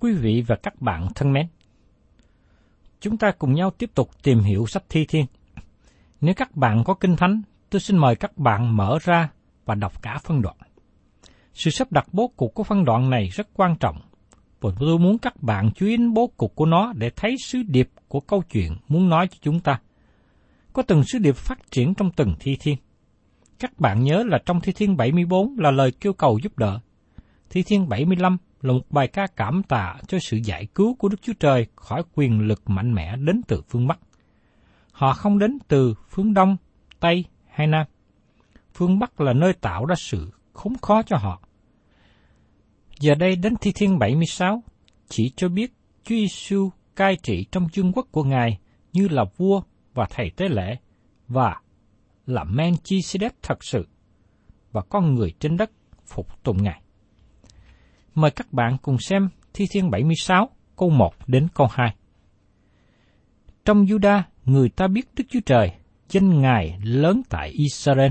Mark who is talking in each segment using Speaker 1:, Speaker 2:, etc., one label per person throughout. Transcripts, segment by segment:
Speaker 1: Quý vị và các bạn thân mến, chúng ta cùng nhau tiếp tục tìm hiểu sách Thi Thiên. Nếu các bạn có kinh thánh, tôi xin mời các bạn mở ra và đọc cả phân đoạn. Sự sắp đặt bố cục của phân đoạn này rất quan trọng, và tôi muốn các bạn chú ý đến bố cục của nó để thấy sứ điệp của câu chuyện muốn nói cho chúng ta. Có từng sứ điệp phát triển trong từng thi thiên. Các bạn nhớ là trong Thi Thiên 74 là lời kêu cầu giúp đỡ. Thi Thiên 75 là một bài ca cảm tạ cho sự giải cứu của Đức Chúa Trời khỏi quyền lực mạnh mẽ đến từ phương Bắc. Họ không đến từ phương Đông, Tây hay Nam. Phương Bắc là nơi tạo ra sự khốn khó cho họ. Giờ đây đến Thi Thiên 76 chỉ cho biết Chúa Giêsu cai trị trong vương quốc của Ngài như là vua và thầy tế lễ và là Melchizedek thật sự và con người trên đất phục tùng Ngài. Mời các bạn cùng xem Thi Thiên 76 câu 1 đến câu 2. Trong Juda, người ta biết Đức Chúa Trời, danh Ngài lớn tại Israel.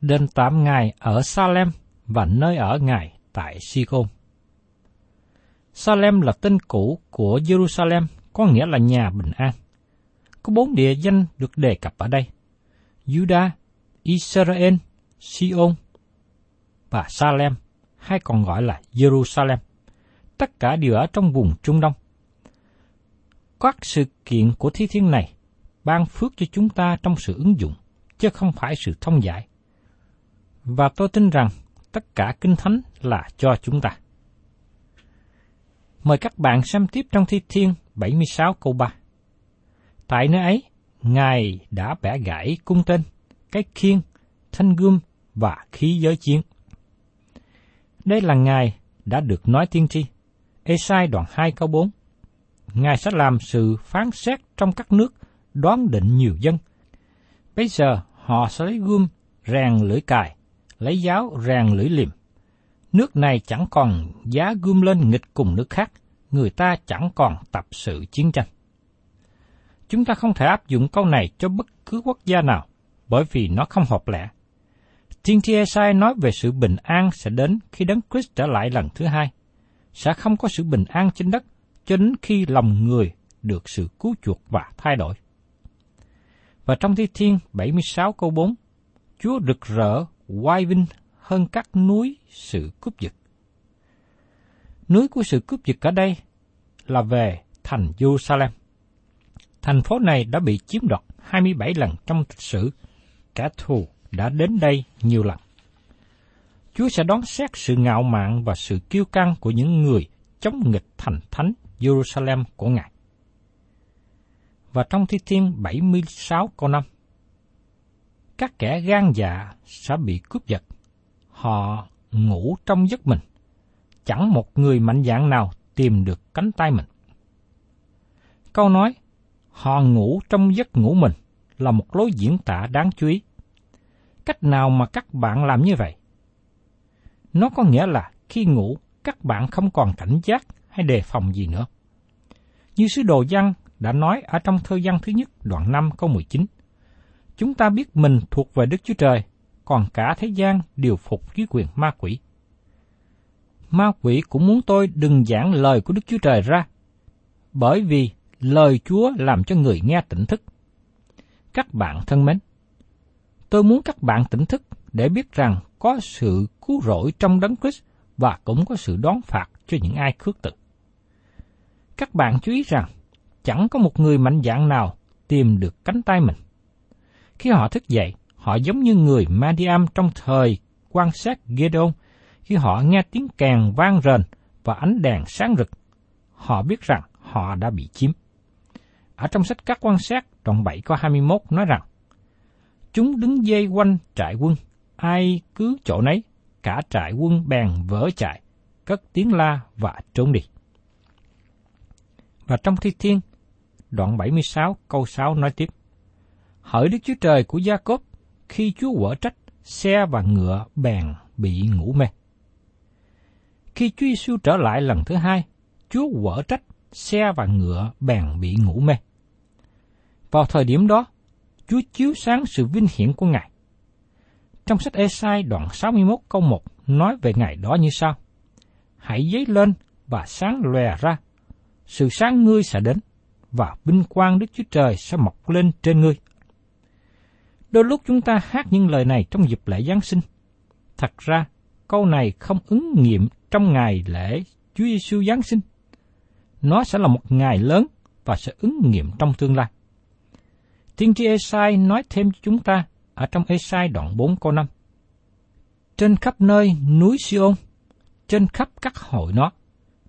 Speaker 1: Đền tạm Ngài ở Salem và nơi ở Ngài tại Sikon. Salem là tên cũ của Jerusalem, có nghĩa là nhà bình an. Có bốn địa danh được đề cập ở đây. Juda, Israel, Sion và Salem, hay còn gọi là Jerusalem. Tất cả đều ở trong vùng Trung Đông. Các sự kiện của thi thiên này ban phước cho chúng ta trong sự ứng dụng, chứ không phải sự thông giải. Và tôi tin rằng tất cả kinh thánh là cho chúng ta. Mời các bạn xem tiếp trong Thi Thiên 76 câu 3. Tại nơi ấy, Ngài đã bẻ gãy cung tên, cái khiên, thanh gươm và khí giới chiến. Đây là Ngài đã được nói tiên tri. Esai đoạn 2 câu 4. Ngài sẽ làm sự phán xét trong các nước, đoán định nhiều dân. Bây giờ họ sẽ lấy gươm rèn lưỡi cài, lấy giáo rèn lưỡi liềm. Nước này chẳng còn giá gươm lên nghịch cùng nước khác, người ta chẳng còn tập sự chiến tranh. Chúng ta không thể áp dụng câu này cho bất cứ quốc gia nào, bởi vì nó không hợp lẽ. Tiên tri Esai nói về sự bình an sẽ đến khi Đấng Christ trở lại lần thứ hai. Sẽ không có sự bình an trên đất cho đến khi lòng người được sự cứu chuộc và thay đổi. Và trong Thi Thiên 76 câu 4, Chúa rực rỡ, oai vinh hơn các núi sự cướp giật. Núi của sự cướp giật ở đây là về thành Jerusalem. Thành phố này đã bị chiếm đoạt 27 lần trong lịch sử. Cả thù đã đến đây nhiều lần. Chúa sẽ đón xét sự ngạo mạn và sự kiêu căng của những người chống nghịch thành thánh Jerusalem của Ngài. Và trong Thi Thiên 76 câu 5, các kẻ gan dạ sẽ bị cướp giật. Họ ngủ trong giấc mình. Chẳng một người mạnh dạng nào tìm được cánh tay mình. Câu nói, họ ngủ trong giấc ngủ mình là một lối diễn tả đáng chú ý. Cách nào mà các bạn làm như vậy? Nó có nghĩa là khi ngủ, các bạn không còn cảnh giác hay đề phòng gì nữa. Như sứ đồ văn đã nói ở trong thơ văn thứ nhất đoạn 5 câu 19. Chúng ta biết mình thuộc về Đức Chúa Trời, còn cả thế gian đều phục dưới quyền ma quỷ. Ma quỷ cũng muốn tôi đừng giảng lời của Đức Chúa Trời ra, bởi vì lời Chúa làm cho người nghe tỉnh thức. Các bạn thân mến, tôi muốn các bạn tỉnh thức để biết rằng có sự cứu rỗi trong đấng Christ và cũng có sự đón phạt cho những ai khước từ. Các bạn chú ý rằng, chẳng có một người mạnh dạn nào tìm được cánh tay mình. Khi họ thức dậy, họ giống như người Madiam trong thời quan sát Gedon, khi họ nghe tiếng kèn vang rền và ánh đèn sáng rực, họ biết rằng họ đã bị chiếm. Ở trong sách các quan sát, đoạn 7 có 21 nói rằng, Chúng đứng dây quanh trại quân, ai cứ chỗ nấy, cả trại quân bèn vỡ chạy, cất tiếng la và trốn đi. Và trong Thi Thiên, đoạn 76 câu 6 nói tiếp, Hỡi Đức Chúa Trời của Gia Cốp, khi Chúa quở trách, xe và ngựa bèn bị ngủ mê. Khi Chúa Giêsu trở lại lần thứ hai, Chúa quở trách, xe và ngựa bèn bị ngủ mê. Vào thời điểm đó, Chúa chiếu sáng sự vinh hiển của Ngài. Trong sách Esai đoạn 61 câu 1 nói về ngày đó như sau. Hãy dấy lên và sáng lòe ra. Sự sáng ngươi sẽ đến và vinh quang Đức Chúa Trời sẽ mọc lên trên ngươi. Đôi lúc chúng ta hát những lời này trong dịp lễ Giáng sinh. Thật ra, câu này không ứng nghiệm trong ngày lễ Chúa Giêsu Giáng sinh. Nó sẽ là một ngày lớn và sẽ ứng nghiệm trong tương lai. Tiên tri Esai nói thêm cho chúng ta ở trong Esai đoạn 4 câu 5. Trên khắp nơi núi Siôn, trên khắp các hội nó,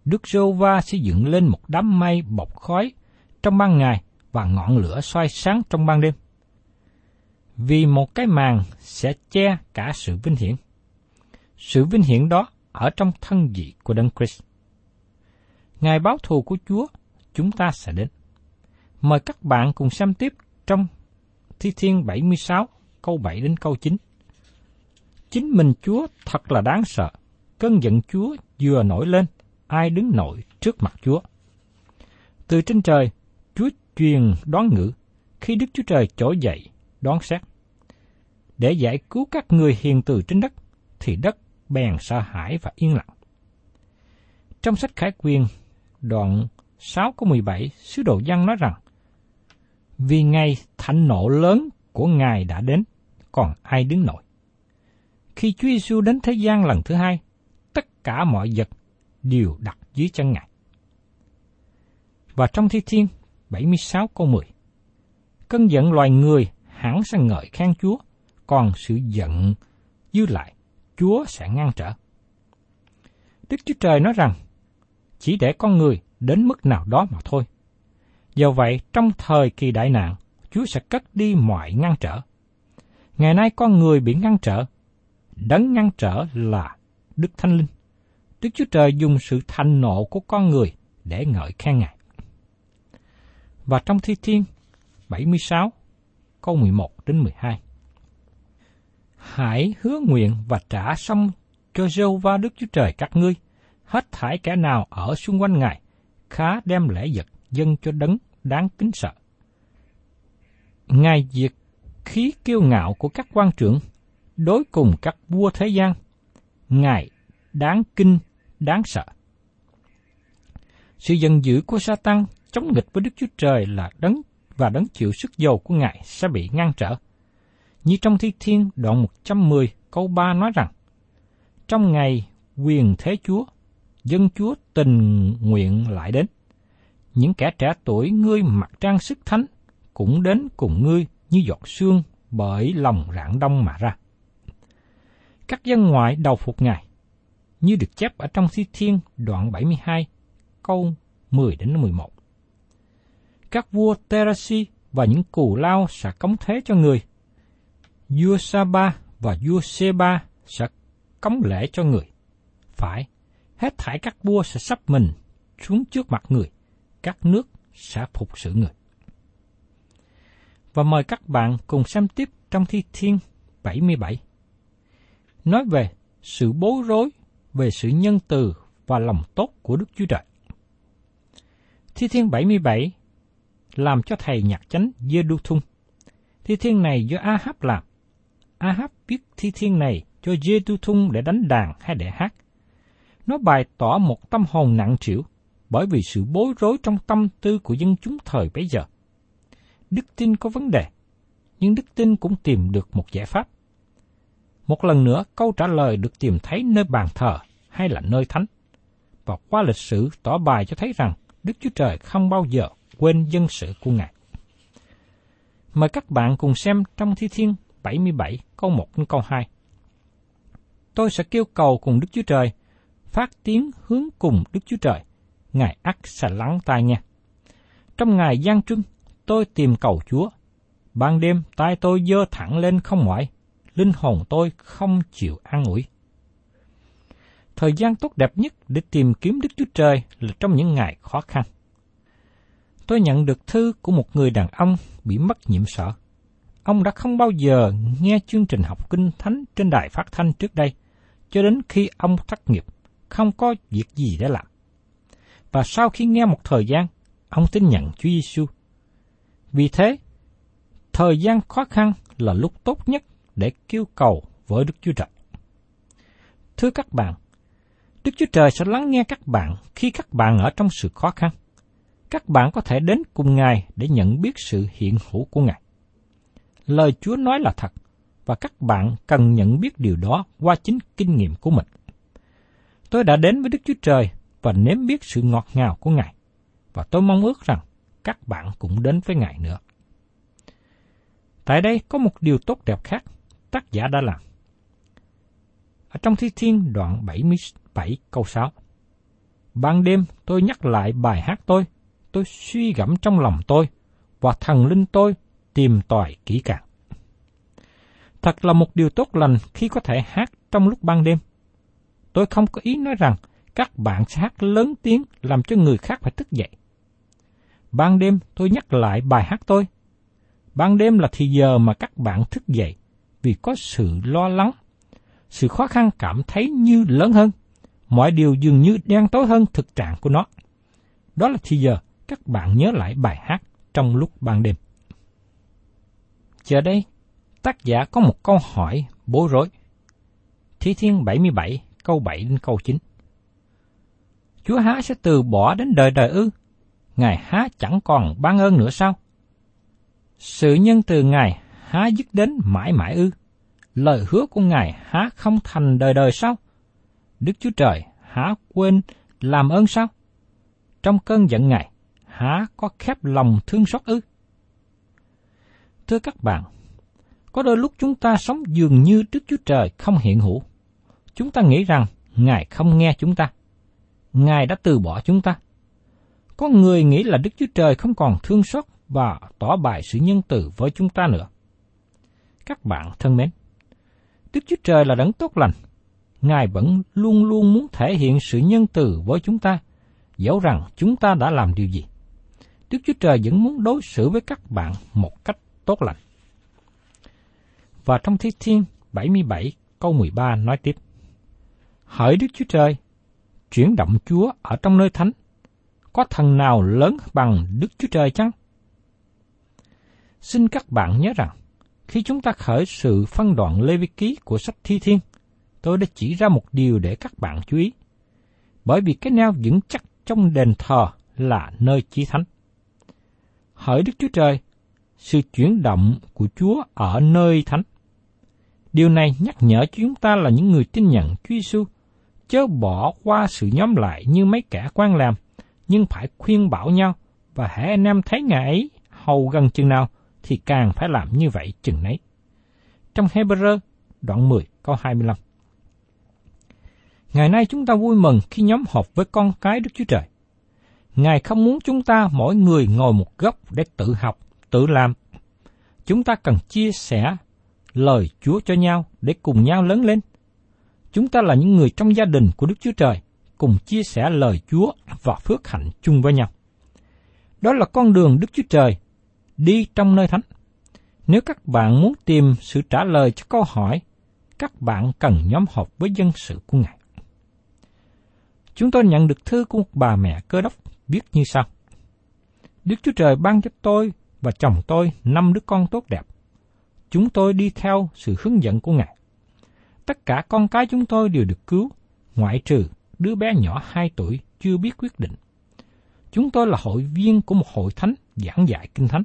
Speaker 1: Đức Rô Va sẽ dựng lên một đám mây bọc khói trong ban ngày và ngọn lửa soi sáng trong ban đêm. Vì một cái màn sẽ che cả sự vinh hiển. Sự vinh hiển đó ở trong thân vị của Đấng Christ. Ngày báo thù của Chúa, chúng ta sẽ đến. Mời các bạn cùng xem tiếp trong Thi Thiên 76, câu 7 đến câu 9. Chính mình Chúa thật là đáng sợ. Cơn giận Chúa vừa nổi lên, ai đứng nổi trước mặt Chúa. Từ trên trời, Chúa truyền đoán ngữ, khi Đức Chúa Trời trỗi dậy, đoán xét. Để giải cứu các người hiền từ trên đất, thì đất bèn sợ hãi và yên lặng. Trong sách Khải Quyền, đoạn 6 câu 17, sứ đồ văn nói rằng, vì ngày thạnh nộ lớn của Ngài đã đến, còn ai đứng nổi. Khi Chúa Giêsu đến thế gian lần thứ hai, tất cả mọi vật đều đặt dưới chân Ngài. Và trong Thi Thiên 76 câu 10, Cơn giận loài người hẳn sẽ ngợi khen Chúa, còn sự giận dư lại, Chúa sẽ ngăn trở. Đức Chúa Trời nói rằng, chỉ để con người đến mức nào đó mà thôi. Do vậy, trong thời kỳ đại nạn, Chúa sẽ cất đi mọi ngăn trở. Ngày nay con người bị ngăn trở, đấng ngăn trở là Đức Thánh Linh. Đức Chúa Trời dùng sự thành nộ của con người để ngợi khen Ngài. Và trong Thi Thiên 76, câu 11 đến 12. Hãy hứa nguyện và trả xong cho Giêsu va Đức Chúa Trời các ngươi, hết thải kẻ nào ở xung quanh Ngài, khá đem lễ vật dân cho đấng đáng kính sợ. Ngài diệt khí kiêu ngạo của các quan trưởng, đối cùng các vua thế gian, Ngài đáng kinh, đáng sợ. Sự giận dữ của Satan chống nghịch với Đức Chúa Trời là đấng và đấng chịu sức dầu của Ngài sẽ bị ngăn trở. Như trong Thi Thiên đoạn 110 câu 3 nói rằng, Trong ngày quyền thế Chúa, dân Chúa tình nguyện lại đến, những kẻ trẻ tuổi ngươi mặc trang sức thánh cũng đến cùng ngươi như giọt sương bởi lòng rạng đông mà ra. Các dân ngoại đầu phục Ngài, như được chép ở trong Thi Thiên đoạn 72, câu 10 đến 11. Các vua Terasi và những cù lao sẽ cống thế cho người. Vua Saba và vua Seba sẽ cống lễ cho người. Phải, hết thảy các vua sẽ sắp mình xuống trước mặt người, các nước sẽ phục sự người. Và mời các bạn cùng xem tiếp trong Thi Thiên 77. Nói về sự bối rối, về sự nhân từ và lòng tốt của Đức Chúa Trời. Thi Thiên 77 làm cho thầy nhạc chánh Dê Đu Thung. Thi Thiên này do Ahab làm. Ahab viết thi thiên này cho Dê Đu Thung để đánh đàn hay để hát. Nó bày tỏ một tâm hồn nặng trĩu bởi vì sự bối rối trong tâm tư của dân chúng thời bấy giờ. Đức tin có vấn đề, nhưng đức tin cũng tìm được một giải pháp. Một lần nữa, câu trả lời được tìm thấy nơi bàn thờ hay là nơi thánh. Và qua lịch sử tỏ bài cho thấy rằng Đức Chúa Trời không bao giờ quên dân sự của Ngài. Mời các bạn cùng xem trong Thi Thiên 77 câu 1 đến câu 2. Tôi sẽ kêu cầu cùng Đức Chúa Trời, phát tiếng hướng cùng Đức Chúa Trời, Ngài ắt sẽ lắng tai nghe. Trong ngày gian trưng, tôi tìm cầu Chúa. Ban đêm, tay tôi dơ thẳng lên không ngoại linh hồn tôi không chịu an ủi. Thời gian tốt đẹp nhất để tìm kiếm Đức Chúa Trời là trong những ngày khó khăn. Tôi nhận được thư của một người đàn ông bị mất nhiễm sợ. Ông đã không bao giờ nghe chương trình học kinh thánh trên đài phát thanh trước đây, cho đến khi ông thất nghiệp, không có việc gì để làm. Và sau khi nghe một thời gian, ông tin nhận Chúa Giêsu. Vì thế, thời gian khó khăn là lúc tốt nhất để kêu cầu với Đức Chúa Trời. Thưa các bạn, Đức Chúa Trời sẽ lắng nghe các bạn khi các bạn ở trong sự khó khăn. Các bạn có thể đến cùng Ngài để nhận biết sự hiện hữu của Ngài. Lời Chúa nói là thật, và các bạn cần nhận biết điều đó qua chính kinh nghiệm của mình. Tôi đã đến với Đức Chúa Trời và nếm biết sự ngọt ngào của Ngài, và tôi mong ước rằng các bạn cũng đến với Ngài nữa. Tại đây có một điều tốt đẹp khác tác giả đã làm. Ở trong Thi Thiên đoạn 77 câu 6. Ban đêm tôi nhắc lại bài hát tôi, tôi suy gẫm trong lòng tôi, và thần linh tôi tìm tòi kỹ càng. Thật là một điều tốt lành khi có thể hát trong lúc ban đêm. Tôi không có ý nói rằng các bạn sẽ hát lớn tiếng làm cho người khác phải thức dậy. Ban đêm tôi nhắc lại bài hát tôi. Ban đêm là thì giờ mà các bạn thức dậy vì có sự lo lắng, sự khó khăn cảm thấy như lớn hơn. Mọi điều dường như đen tối hơn thực trạng của nó. Đó là thì giờ các bạn nhớ lại bài hát trong lúc ban đêm. Giờ đây, tác giả có một câu hỏi bối rối. Thi Thiên 77, câu 7 đến câu 9. Chúa há sẽ từ bỏ đến đời đời ư? Ngài há chẳng còn ban ơn nữa sao? Sự nhân từ Ngài há dứt đến mãi mãi ư? Lời hứa của Ngài há không thành đời đời sao? Đức Chúa Trời há quên làm ơn sao? Trong cơn giận Ngài, há có khép lòng thương xót ư? Thưa các bạn, có đôi lúc chúng ta sống dường như Đức Chúa Trời không hiện hữu. Chúng ta nghĩ rằng Ngài không nghe chúng ta. Ngài đã từ bỏ chúng ta. Có người nghĩ là Đức Chúa Trời không còn thương xót và tỏ bài sự nhân từ với chúng ta nữa. Các bạn thân mến, Đức Chúa Trời là đấng tốt lành. Ngài vẫn luôn luôn muốn thể hiện sự nhân từ với chúng ta, dẫu rằng chúng ta đã làm điều gì. Đức Chúa Trời vẫn muốn đối xử với các bạn một cách tốt lành. Và trong Thi Thiên 77 câu 13 nói tiếp. Hỡi Đức Chúa Trời, chuyển động Chúa ở trong nơi thánh, có thần nào lớn bằng Đức Chúa Trời chăng? Xin các bạn nhớ rằng, khi chúng ta khởi sự phân đoạn Lê Vi Ký của sách Thi Thiên, tôi đã chỉ ra một điều để các bạn chú ý. Bởi vì cái neo vững chắc trong đền thờ là nơi chí thánh. Hỡi Đức Chúa Trời, sự chuyển động của Chúa ở nơi thánh. Điều này nhắc nhở chúng ta là những người tin nhận Chúa Giêsu chớ bỏ qua sự nhóm lại như mấy kẻ quan làm, nhưng phải khuyên bảo nhau và hãy anh em thấy Ngài ấy hầu gần chừng nào thì càng phải làm như vậy chừng nấy. Trong Hebrew đoạn 10 câu 25 Ngày nay chúng ta vui mừng khi nhóm họp với con cái Đức Chúa Trời. Ngài không muốn chúng ta mỗi người ngồi một góc để tự học, tự làm. Chúng ta cần chia sẻ lời Chúa cho nhau để cùng nhau lớn lên. Chúng ta là những người trong gia đình của Đức Chúa Trời, cùng chia sẻ lời Chúa và phước hạnh chung với nhau. Đó là con đường Đức Chúa Trời đi trong nơi thánh. Nếu các bạn muốn tìm sự trả lời cho câu hỏi, các bạn cần nhóm họp với dân sự của Ngài. Chúng tôi nhận được thư của một bà mẹ cơ đốc viết như sau. Đức Chúa Trời ban cho tôi và chồng tôi năm đứa con tốt đẹp. Chúng tôi đi theo sự hướng dẫn của Ngài. Tất cả con cái chúng tôi đều được cứu, ngoại trừ đứa bé nhỏ 2 tuổi chưa biết quyết định. Chúng tôi là hội viên của một hội thánh giảng dạy kinh thánh.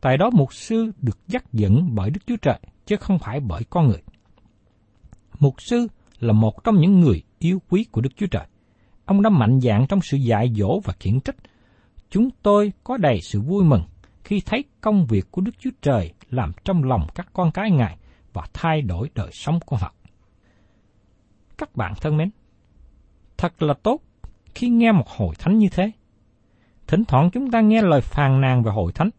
Speaker 1: Tại đó mục sư được dắt dẫn bởi Đức Chúa Trời, chứ không phải bởi con người. Mục sư là một trong những người yêu quý của Đức Chúa Trời. Ông đã mạnh dạn trong sự dạy dỗ và khiển trách. Chúng tôi có đầy sự vui mừng khi thấy công việc của Đức Chúa Trời làm trong lòng các con cái Ngài và thay đổi đời sống của họ. Các bạn thân mến, thật là tốt khi nghe một hội thánh như thế. Thỉnh thoảng chúng ta nghe lời phàn nàn về hội thánh,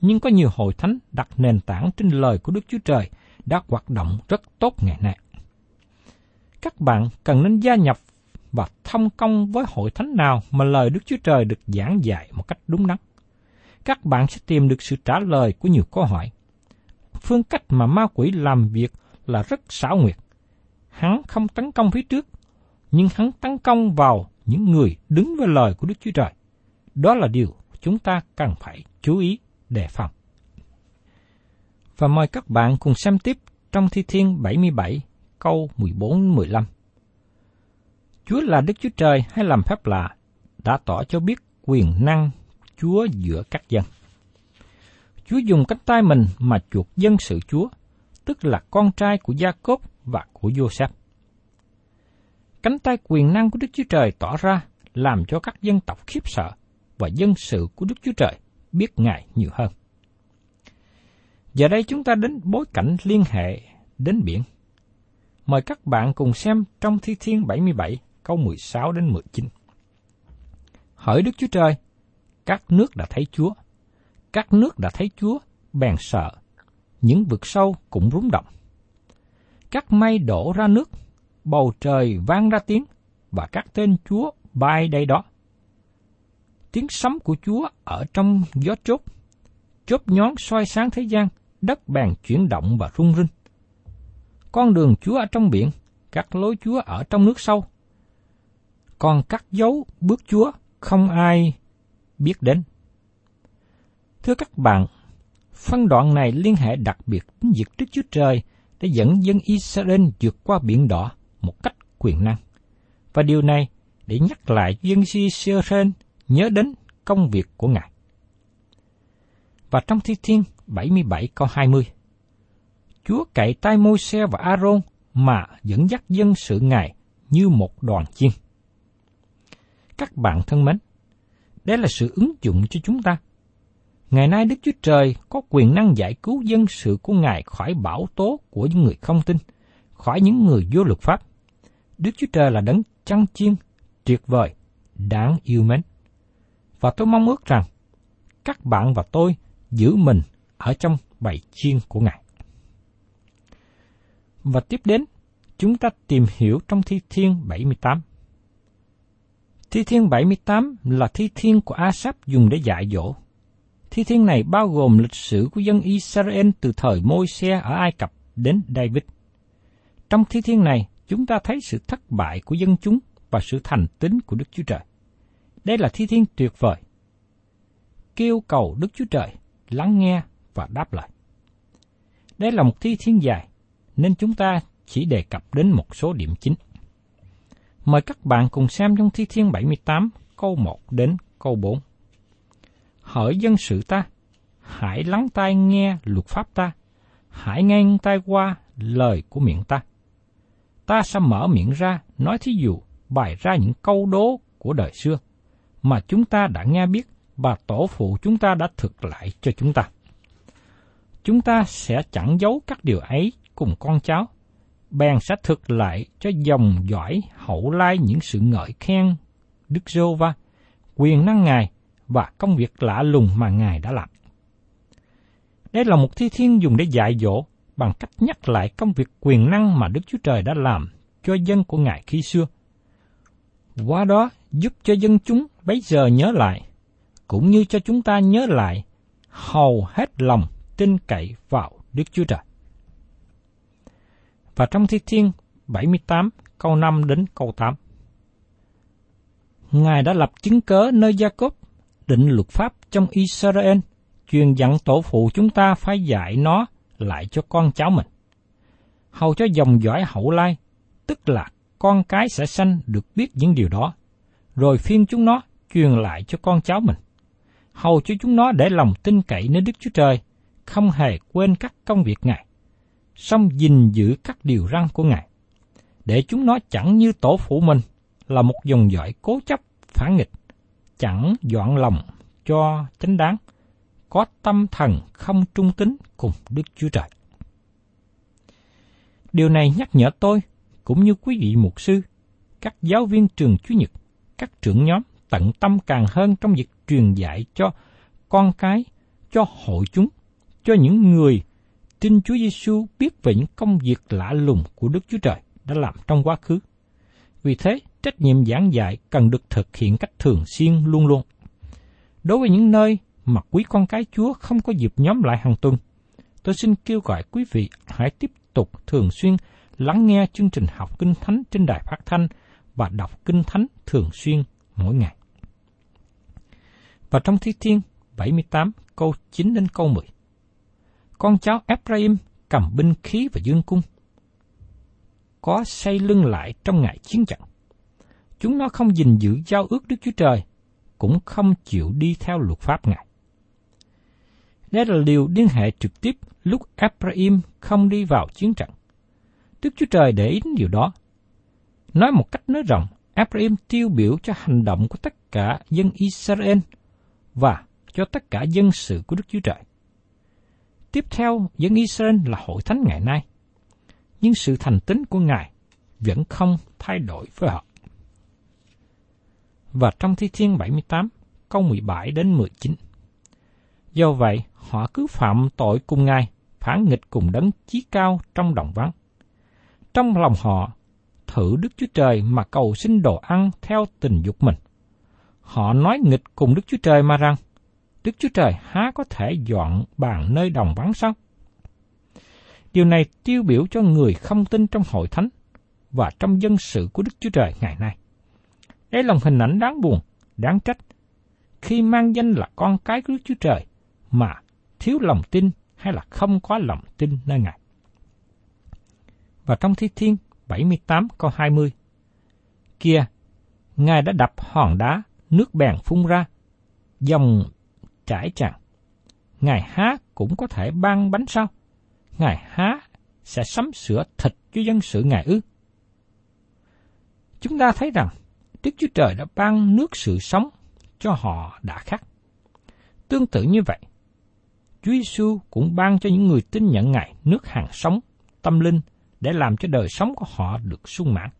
Speaker 1: nhưng có nhiều hội thánh đặt nền tảng trên lời của Đức Chúa Trời đã hoạt động rất tốt ngày nay. Các bạn cần nên gia nhập và thông công với hội thánh nào mà lời Đức Chúa Trời được giảng dạy một cách đúng đắn. Các bạn sẽ tìm được sự trả lời của nhiều câu hỏi. Phương cách mà ma quỷ làm việc là rất xảo nguyệt. Hắn không tấn công phía trước, nhưng hắn tấn công vào những người đứng với lời của Đức Chúa Trời. Đó là điều chúng ta cần phải chú ý đề phòng. Và mời các bạn cùng xem tiếp trong Thi Thiên 77 câu 14-15. Chúa là Đức Chúa Trời hay làm phép lạ, đã tỏ cho biết quyền năng Chúa giữa các dân. Chúa dùng cánh tay mình mà chuộc dân sự Chúa, tức là con trai của Gia Cốp và của Joseph. Cánh tay quyền năng của Đức Chúa Trời tỏ ra làm cho các dân tộc khiếp sợ và dân sự của Đức Chúa Trời biết Ngài nhiều hơn. Giờ đây chúng ta đến bối cảnh liên hệ đến biển. Mời các bạn cùng xem trong Thi Thiên 77 câu 16 đến 19. Hỡi Đức Chúa Trời, các nước đã thấy Chúa, các nước đã thấy Chúa, bèn sợ, những vực sâu cũng rúng động. Các mây đổ ra nước, bầu trời vang ra tiếng, và các tên Chúa bay đây đó. Tiếng sấm của Chúa ở trong gió chốt, chốt nhón soi sáng thế gian, đất bèn chuyển động và rung rinh. Con đường Chúa ở trong biển, các lối Chúa ở trong nước sâu, còn các dấu bước Chúa không ai biết đến. Thưa các bạn, phân đoạn này liên hệ đặc biệt đến việc Đức Chúa Trời đã dẫn dân Israel vượt qua biển đỏ một cách quyền năng. Và điều này để nhắc lại dân Israel nhớ đến công việc của Ngài. Và trong Thi Thiên 77 câu 20, Chúa cậy tay Môi-se và A-rôn mà dẫn dắt dân sự Ngài như một đoàn chiên. Các bạn thân mến, đây là sự ứng dụng cho chúng ta. Ngày nay Đức Chúa Trời có quyền năng giải cứu dân sự của Ngài khỏi bảo tố của những người không tin, khỏi những người vô luật pháp. Đức Chúa Trời là đấng chăn chiên, tuyệt vời, đáng yêu mến. Và tôi mong ước rằng các bạn và tôi giữ mình ở trong bầy chiên của Ngài. Và tiếp đến, chúng ta tìm hiểu trong Thi Thiên 78. Thi Thiên 78 là thi thiên của Asap dùng để dạy dỗ. Thi thiên này bao gồm lịch sử của dân Israel từ thời Môi-se ở Ai Cập đến David. Trong thi thiên này, chúng ta thấy sự thất bại của dân chúng và sự thành tín của Đức Chúa Trời. Đây là thi thiên tuyệt vời. Kêu cầu Đức Chúa Trời, lắng nghe và đáp lời. Đây là một thi thiên dài, nên chúng ta chỉ đề cập đến một số điểm chính. Mời các bạn cùng xem trong Thi Thiên 78 câu 1 đến câu 4. Hỡi dân sự ta, hãy lắng tai nghe luật pháp ta, hãy nghe tai qua lời của miệng ta. Ta sẽ mở miệng ra, nói thí dụ, bày ra những câu đố của đời xưa, mà chúng ta đã nghe biết và tổ phụ chúng ta đã thực lại cho chúng ta. Chúng ta sẽ chẳng giấu các điều ấy cùng con cháu, bèn sẽ thực lại cho dòng dõi hậu lai những sự ngợi khen Đức giô va quyền năng Ngài và công việc lạ lùng mà Ngài đã làm. Đây là một thi thiên dùng để dạy dỗ bằng cách nhắc lại công việc quyền năng mà Đức Chúa Trời đã làm cho dân của Ngài khi xưa. Qua đó giúp cho dân chúng bấy giờ nhớ lại, cũng như cho chúng ta nhớ lại hầu hết lòng tin cậy vào Đức Chúa Trời. Và trong Thi Thiên 78 câu 5 đến câu 8. Ngài đã lập chứng cớ nơi Gia Cốp, định luật pháp trong Israel, truyền dặn tổ phụ chúng ta phải dạy nó lại cho con cháu mình. Hầu cho dòng dõi hậu lai, tức là con cái sẽ sanh được biết những điều đó, rồi phiên chúng nó truyền lại cho con cháu mình. Hầu cho chúng nó để lòng tin cậy nơi Đức Chúa Trời, không hề quên các công việc Ngài, song gìn giữ các điều răn của Ngài, để chúng nó chẳng như tổ phụ mình là một dòng dõi cố chấp, phản nghịch, chẳng dọn lòng cho chánh đáng, có tâm thần không trung tính cùng Đức Chúa Trời. Điều này nhắc nhở tôi, cũng như quý vị mục sư, các giáo viên trường Chúa Nhật, các trưởng nhóm tận tâm càng hơn trong việc truyền dạy cho con cái, cho hội chúng, cho những người tin Chúa Giêsu biết về những công việc lạ lùng của Đức Chúa Trời đã làm trong quá khứ. Vì thế, trách nhiệm giảng dạy cần được thực hiện cách thường xuyên luôn luôn. Đối với những nơi mà quý con cái Chúa không có dịp nhóm lại hàng tuần, tôi xin kêu gọi quý vị hãy tiếp tục thường xuyên lắng nghe chương trình học Kinh Thánh trên đài phát thanh và đọc Kinh Thánh thường xuyên mỗi ngày. Và trong Thi Thiên 78 câu 9 đến câu 10. Con cháu Ephraim cầm binh khí và dương cung. Có xây lưng lại trong ngày chiến trận. Chúng nó không gìn giữ giao ước Đức Chúa Trời, cũng không chịu đi theo luật pháp Ngài. Đây là điều liên hệ trực tiếp lúc Ephraim không đi vào chiến trận. Đức Chúa Trời để ý đến điều đó. Nói một cách nói rộng, Ephraim tiêu biểu cho hành động của tất cả dân Israel và cho tất cả dân sự của Đức Chúa Trời. Tiếp theo, dân Israel là hội thánh ngày nay. Nhưng sự thành tín của Ngài vẫn không thay đổi với họ. Và trong Thi Thiên 78, câu 17 đến 19. Do vậy, họ cứ phạm tội cùng Ngài, phản nghịch cùng đấng chí cao trong đồng vắng. Trong lòng họ, thử Đức Chúa Trời mà cầu xin đồ ăn theo tình dục mình. Họ nói nghịch cùng Đức Chúa Trời mà rằng, Đức Chúa Trời há có thể dọn bàn nơi đồng vắng sao? Điều này tiêu biểu cho người không tin trong hội thánh và trong dân sự của Đức Chúa Trời ngày nay. Đây là hình ảnh đáng buồn, đáng trách, khi mang danh là con cái của Đức Chúa Trời mà thiếu lòng tin hay là không có lòng tin nơi Ngài. Và trong Thi Thiên 78 câu 20, Kia, Ngài đã đập hòn đá, nước bèn phun ra, dòng trải tràn. Ngài há cũng có thể ban bánh sao? Ngài há sẽ sắm sửa thịt cho dân sự Ngài ư? Chúng ta thấy rằng Đức Chúa Trời đã ban nước sự sống cho họ đã khắc. Tương tự như vậy, Chúa Giêsu cũng ban cho những người tin nhận Ngài nước hàng sống, tâm linh để làm cho đời sống của họ được sung mãn.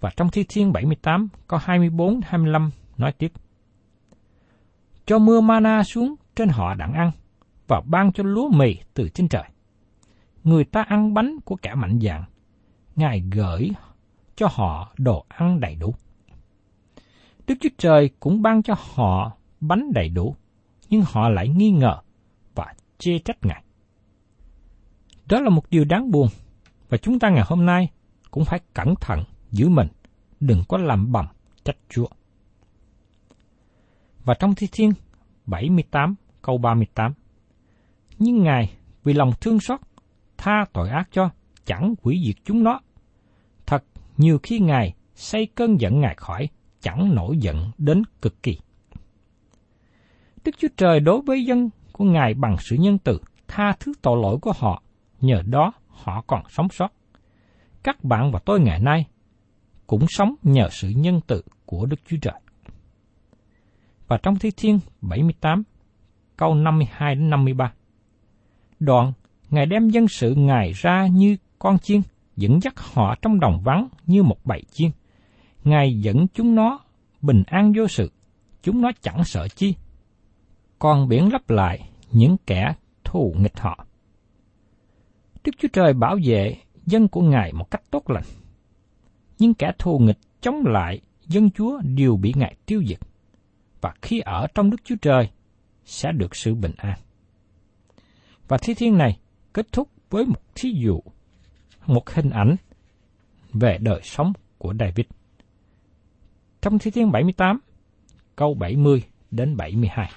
Speaker 1: Và trong Thi Thiên 78 có 24-25 nói tiếp. Cho mưa mana xuống trên họ đặng ăn, và ban cho lúa mì từ trên trời. Người ta ăn bánh của kẻ mạnh dạng, Ngài gửi cho họ đồ ăn đầy đủ. Đức Chúa Trời cũng ban cho họ bánh đầy đủ, nhưng họ lại nghi ngờ và chê trách Ngài. Đó là một điều đáng buồn, và chúng ta ngày hôm nay cũng phải cẩn thận giữ mình, đừng có làm bầm trách Chúa. Và trong Thi Thiên 78 câu 38 Nhưng Ngài vì lòng thương xót tha tội ác cho, chẳng hủy diệt chúng nó. Nhiều khi Ngài xây cơn giận Ngài khỏi, chẳng nổi giận đến cực kỳ. Đức Chúa Trời đối với dân của Ngài bằng sự nhân từ, tha thứ tội lỗi của họ, nhờ đó họ còn sống sót. Các bạn và tôi ngày nay cũng sống nhờ sự nhân từ của Đức Chúa Trời. và trong Thi Thiên 78, câu 52 đến 53. Đoạn, Ngài đem dân sự Ngài ra như con chiên, dẫn dắt họ trong đồng vắng như một bầy chiên. Ngài dẫn chúng nó bình an vô sự, chúng nó chẳng sợ chi. Còn biển lấp lại những kẻ thù nghịch họ. Đức Chúa Trời bảo vệ dân của Ngài một cách tốt lành. Nhưng kẻ thù nghịch chống lại dân Chúa đều bị Ngài tiêu diệt. Và khi ở trong Đức Chúa Trời, sẽ được sự bình an. Và thi thiên này kết thúc với một thí dụ, một hình ảnh về đời sống của David. Trong thi thiên 78, câu 70 đến 72.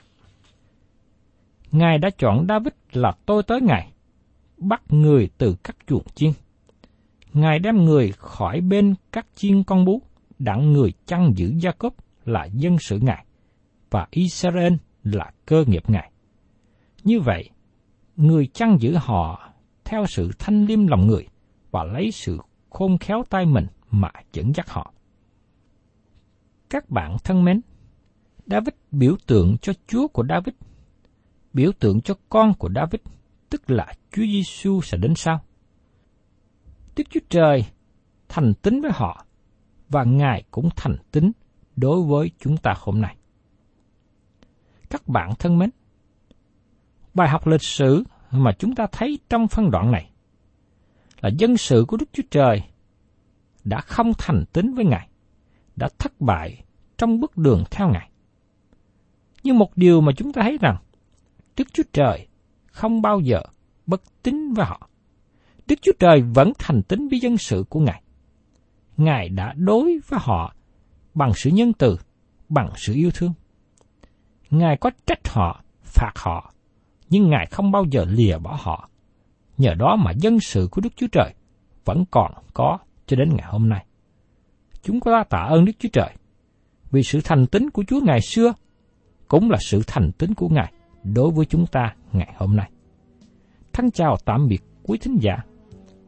Speaker 1: Ngài đã chọn David là tôi tới Ngài, bắt người từ các chuồng chiên. Ngài đem người khỏi bên các chiên con bú, đặng người chăn giữ gia cốp là dân sự Ngài, và Israel là cơ nghiệp Ngài. Như vậy, người chăn giữ họ theo sự thanh liêm lòng người và lấy sự khôn khéo tay mình mà dẫn dắt họ. Các bạn thân mến, David biểu tượng cho Chúa của David, biểu tượng cho con của David, tức là Chúa Giêsu sẽ đến sau. Đức Chúa Trời thành tín với họ và Ngài cũng thành tín đối với chúng ta hôm nay. Các bạn thân mến, bài học lịch sử mà chúng ta thấy trong phân đoạn này là dân sự của Đức Chúa Trời đã không thành tín với Ngài, đã thất bại trong bước đường theo Ngài. Nhưng một điều mà chúng ta thấy rằng, Đức Chúa Trời không bao giờ bất tín với họ. Đức Chúa Trời vẫn thành tín với dân sự của Ngài. Ngài đã đối với họ bằng sự nhân từ, bằng sự yêu thương. Ngài có trách họ, phạt họ, nhưng Ngài không bao giờ lìa bỏ họ. Nhờ đó mà dân sự của Đức Chúa Trời vẫn còn có cho đến ngày hôm nay. Chúng ta tạ ơn Đức Chúa Trời, vì sự thành tín của Chúa ngày xưa cũng là sự thành tín của Ngài đối với chúng ta ngày hôm nay. Thân chào tạm biệt quý thính giả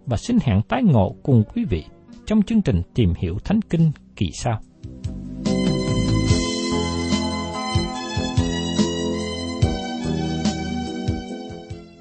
Speaker 1: và xin hẹn tái ngộ cùng quý vị trong chương trình tìm hiểu Thánh Kinh kỳ sau.